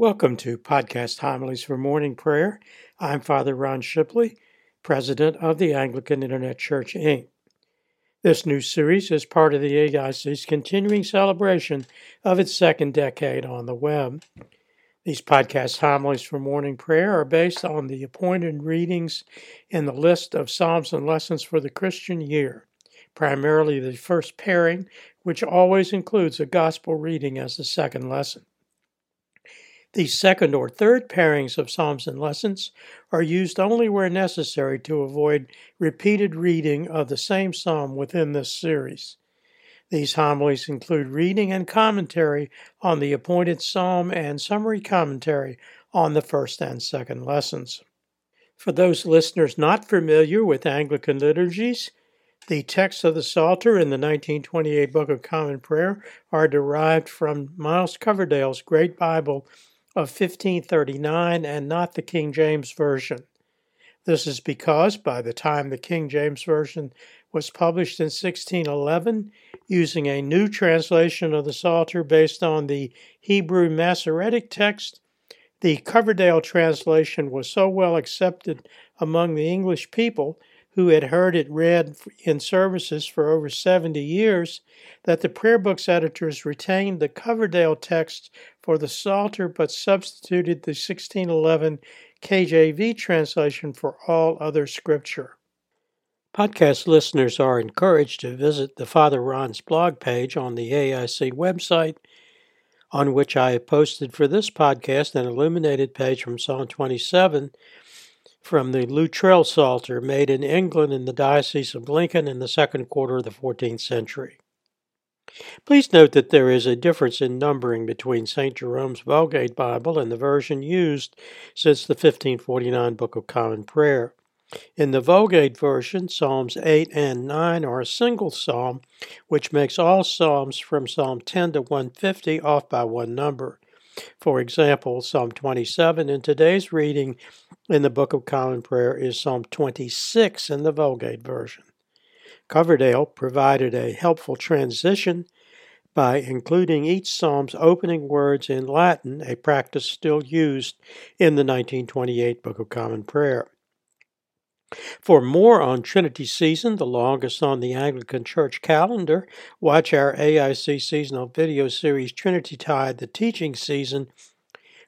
Welcome to Podcast Homilies for Morning Prayer. I'm Father Ron Shibley, President of the Anglican Internet Church, Inc. This new series is part of the AIC's continuing celebration of its second decade on the web. These podcast homilies for morning prayer are based on the appointed readings in the list of Psalms and lessons for the Christian year, primarily the first pairing, which always includes a gospel reading as the second lesson. The second or third pairings of Psalms and lessons are used only where necessary to avoid repeated reading of the same psalm within this series. These homilies include reading and commentary on the appointed psalm and summary commentary on the first and second lessons. For those listeners not familiar with Anglican liturgies, the texts of the Psalter in the 1928 Book of Common Prayer are derived from Miles Coverdale's Great Bible of 1539 and not the King James Version. This is because by the time the King James Version was published in 1611, using a new translation of the Psalter based on the Hebrew Masoretic text, the Coverdale translation was so well accepted among the English people who had heard it read in services for over 70 years, that the prayer book's editors retained the Coverdale text for the Psalter but substituted the 1611 KJV translation for all other scripture. Podcast listeners are encouraged to visit the Father Ron's blog page on the AIC website, on which I have posted for this podcast an illuminated page from Psalm 27 from the Luttrell Psalter made in England in the Diocese of Lincoln in the second quarter of the 14th century. Please note that there is a difference in numbering between St. Jerome's Vulgate Bible and the version used since the 1549 Book of Common Prayer. In the Vulgate version, Psalms 8 and 9 are a single psalm, which makes all psalms from Psalm 10 to 150 off by one number. For example, Psalm 27 in today's reading in the Book of Common Prayer is Psalm 26 in the Vulgate version. Coverdale provided a helpful transition by including each psalm's opening words in Latin, a practice still used in the 1928 Book of Common Prayer. For more on Trinity Season, the longest on the Anglican Church calendar, watch our AIC seasonal video series Trinity Tide, the teaching season,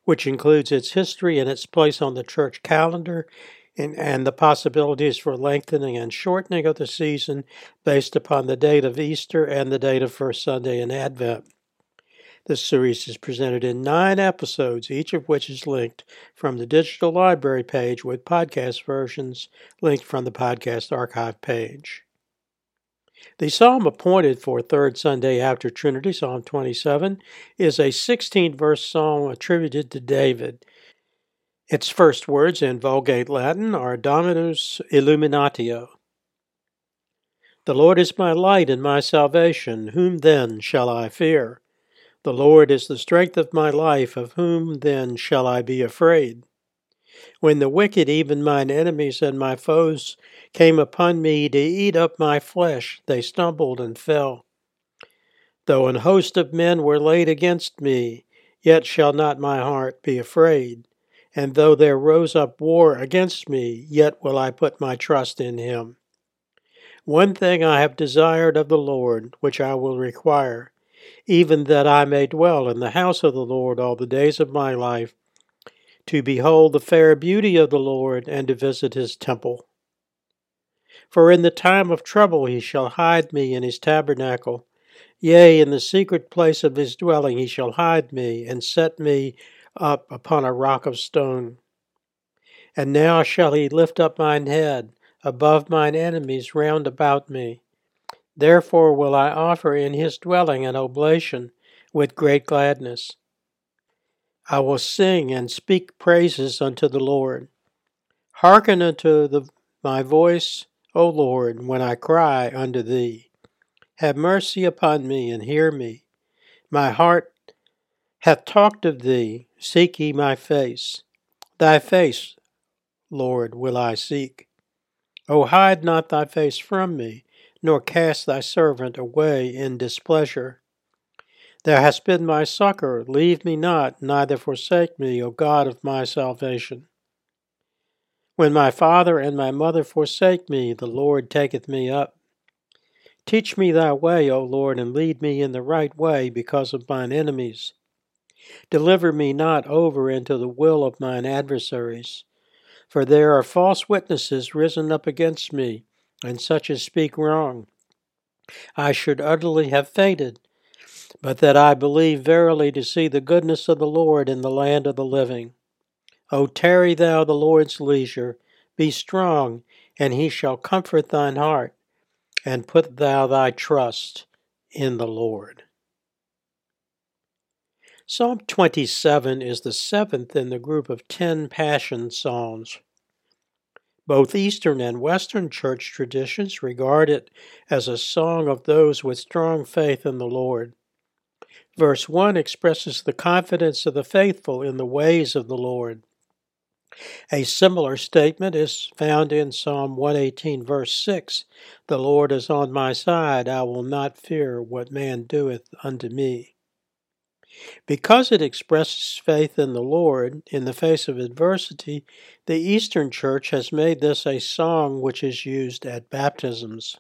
which includes its history and its place on the church calendar and, and the possibilities for lengthening and shortening of the season based upon the date of Easter and the date of First Sunday in Advent. This series is presented in nine episodes, each of which is linked from the digital library page with podcast versions linked from the podcast archive page. The psalm appointed for third Sunday after Trinity, Psalm 27, is a 16 verse psalm attributed to David. Its first words in Vulgate Latin are Dominus Illuminatio. The Lord is my light and my salvation. Whom then shall I fear? The Lord is the strength of my life, of whom then shall I be afraid? When the wicked, even mine enemies and my foes, came upon me to eat up my flesh, they stumbled and fell. Though an host of men were laid against me, yet shall not my heart be afraid. And though there rose up war against me, yet will I put my trust in him. One thing I have desired of the Lord, which I will require even that I may dwell in the house of the Lord all the days of my life, to behold the fair beauty of the Lord and to visit his temple. For in the time of trouble he shall hide me in his tabernacle. Yea, in the secret place of his dwelling he shall hide me, and set me up upon a rock of stone. And now shall he lift up mine head above mine enemies round about me. Therefore will I offer in his dwelling an oblation with great gladness. I will sing and speak praises unto the Lord. Hearken unto the, my voice, O Lord, when I cry unto thee. Have mercy upon me and hear me. My heart hath talked of thee. Seek ye my face. Thy face, Lord, will I seek. O hide not thy face from me nor cast thy servant away in displeasure. Thou hast been my succor, leave me not, neither forsake me, O God of my salvation. When my father and my mother forsake me, the Lord taketh me up. Teach me thy way, O Lord, and lead me in the right way because of mine enemies. Deliver me not over into the will of mine adversaries. For there are false witnesses risen up against me, and such as speak wrong. I should utterly have fainted but that I believe verily to see the goodness of the Lord in the land of the living. O tarry thou the Lord's leisure, be strong, and he shall comfort thine heart, and put thou thy trust in the Lord. Psalm 27 is the seventh in the group of ten Passion Psalms. Both Eastern and Western church traditions regard it as a song of those with strong faith in the Lord. Verse 1 expresses the confidence of the faithful in the ways of the Lord. A similar statement is found in Psalm 118, verse 6 The Lord is on my side, I will not fear what man doeth unto me. Because it expresses faith in the Lord in the face of adversity, the Eastern Church has made this a song which is used at baptisms.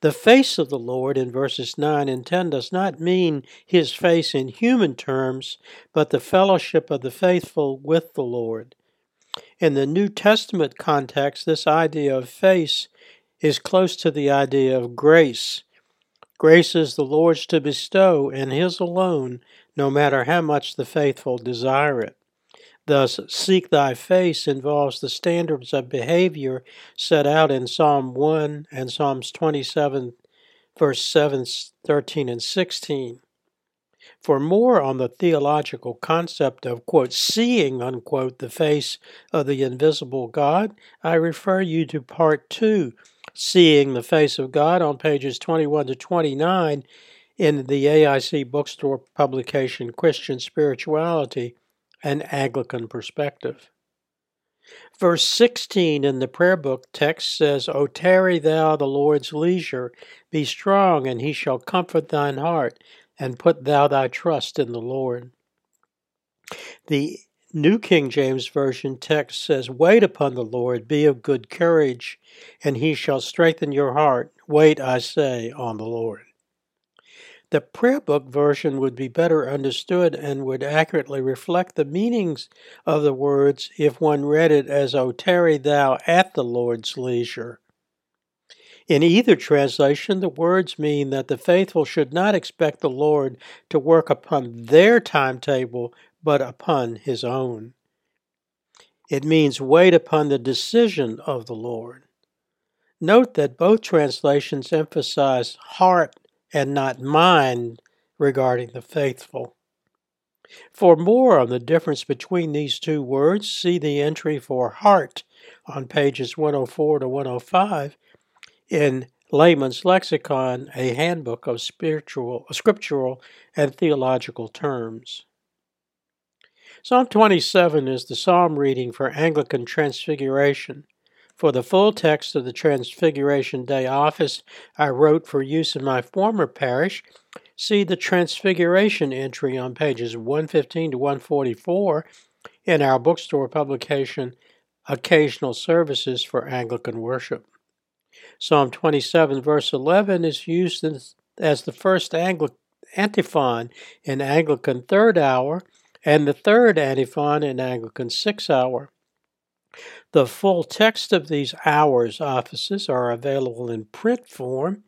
The face of the Lord in verses 9 and 10 does not mean his face in human terms, but the fellowship of the faithful with the Lord. In the New Testament context, this idea of face is close to the idea of grace. Grace is the Lord's to bestow, and His alone, no matter how much the faithful desire it. Thus, seek thy face involves the standards of behavior set out in Psalm 1 and Psalms 27, verse 7, 13, and 16. For more on the theological concept of, quote, seeing, unquote, the face of the invisible God, I refer you to part two, Seeing the Face of God, on pages 21 to 29 in the AIC bookstore publication Christian Spirituality an Anglican perspective. Verse 16 in the prayer book text says, O tarry thou the Lord's leisure, be strong, and he shall comfort thine heart, and put thou thy trust in the Lord. The New King James Version text says, Wait upon the Lord, be of good courage, and he shall strengthen your heart. Wait, I say, on the Lord. The prayer book version would be better understood and would accurately reflect the meanings of the words if one read it as, O tarry thou at the Lord's leisure. In either translation, the words mean that the faithful should not expect the Lord to work upon their timetable, but upon his own. It means wait upon the decision of the Lord. Note that both translations emphasize heart and not mind regarding the faithful. For more on the difference between these two words, see the entry for heart on pages 104 to 105 in Layman's Lexicon, a handbook of spiritual, scriptural and theological terms. Psalm 27 is the psalm reading for Anglican Transfiguration. For the full text of the Transfiguration Day office I wrote for use in my former parish, see the Transfiguration entry on pages 115 to 144 in our bookstore publication, Occasional Services for Anglican Worship. Psalm 27, verse 11, is used as the first antiphon in Anglican third hour and the third antiphon in Anglican six hour. The full text of these hours offices are available in print form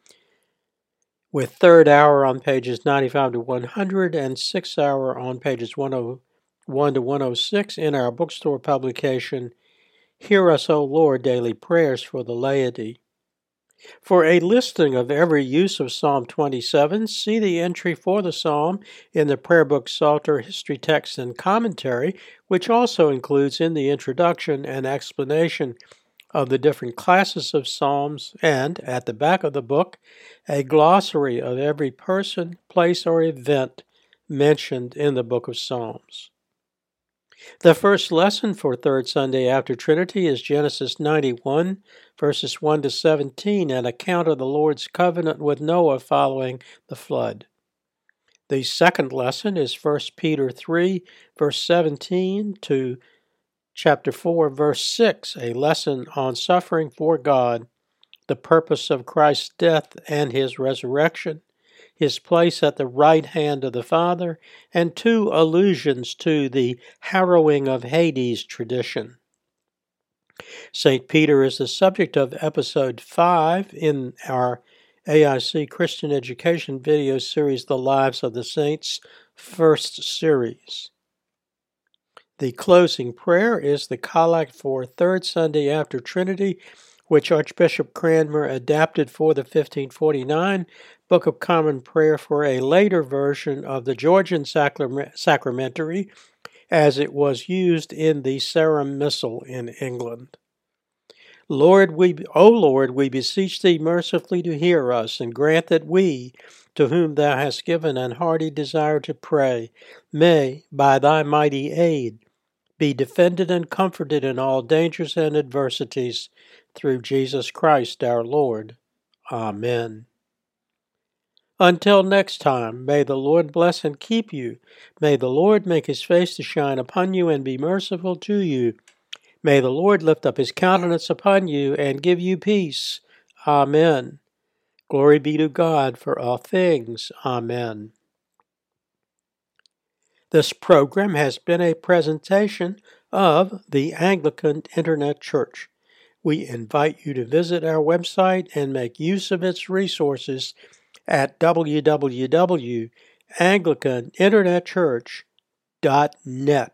with third hour on pages 95 to 100 and sixth hour on pages 101 to 106 in our bookstore publication, Hear Us, O Lord, Daily Prayers for the Laity. For a listing of every use of Psalm 27, see the entry for the psalm in the Prayer Book Psalter History Text and Commentary, which also includes in the introduction an explanation of the different classes of psalms and, at the back of the book, a glossary of every person, place, or event mentioned in the book of Psalms. The first lesson for Third Sunday after Trinity is Genesis 91, verses 1 to 17, an account of the Lord's covenant with Noah following the flood. The second lesson is 1 Peter 3, verse 17 to chapter 4, verse 6, a lesson on suffering for God, the purpose of Christ's death and his resurrection, his place at the right hand of the Father, and two allusions to the harrowing of Hades tradition. St. Peter is the subject of episode 5 in our AIC Christian Education video series, The Lives of the Saints, first series. The closing prayer is the collect for Third Sunday after Trinity, which Archbishop Cranmer adapted for the 1549 Book of Common Prayer for a later version of the Gregorian Sacramentary as it was used in the Sarum Missal in England. Lord, we, O Lord, we beseech thee mercifully to hear us, and grant that we, to whom thou hast given an hearty desire to pray, may, by thy mighty aid, be defended and comforted in all dangers and adversities, through Jesus Christ our Lord. Amen. Until next time, may the Lord bless and keep you. May the Lord make his face to shine upon you and be merciful to you. May the Lord lift up his countenance upon you and give you peace. Amen. Glory be to God for all things. Amen. This program has been a presentation of the Anglican Internet Church. We invite you to visit our website and make use of its resources at www.anglicaninternetchurch.net.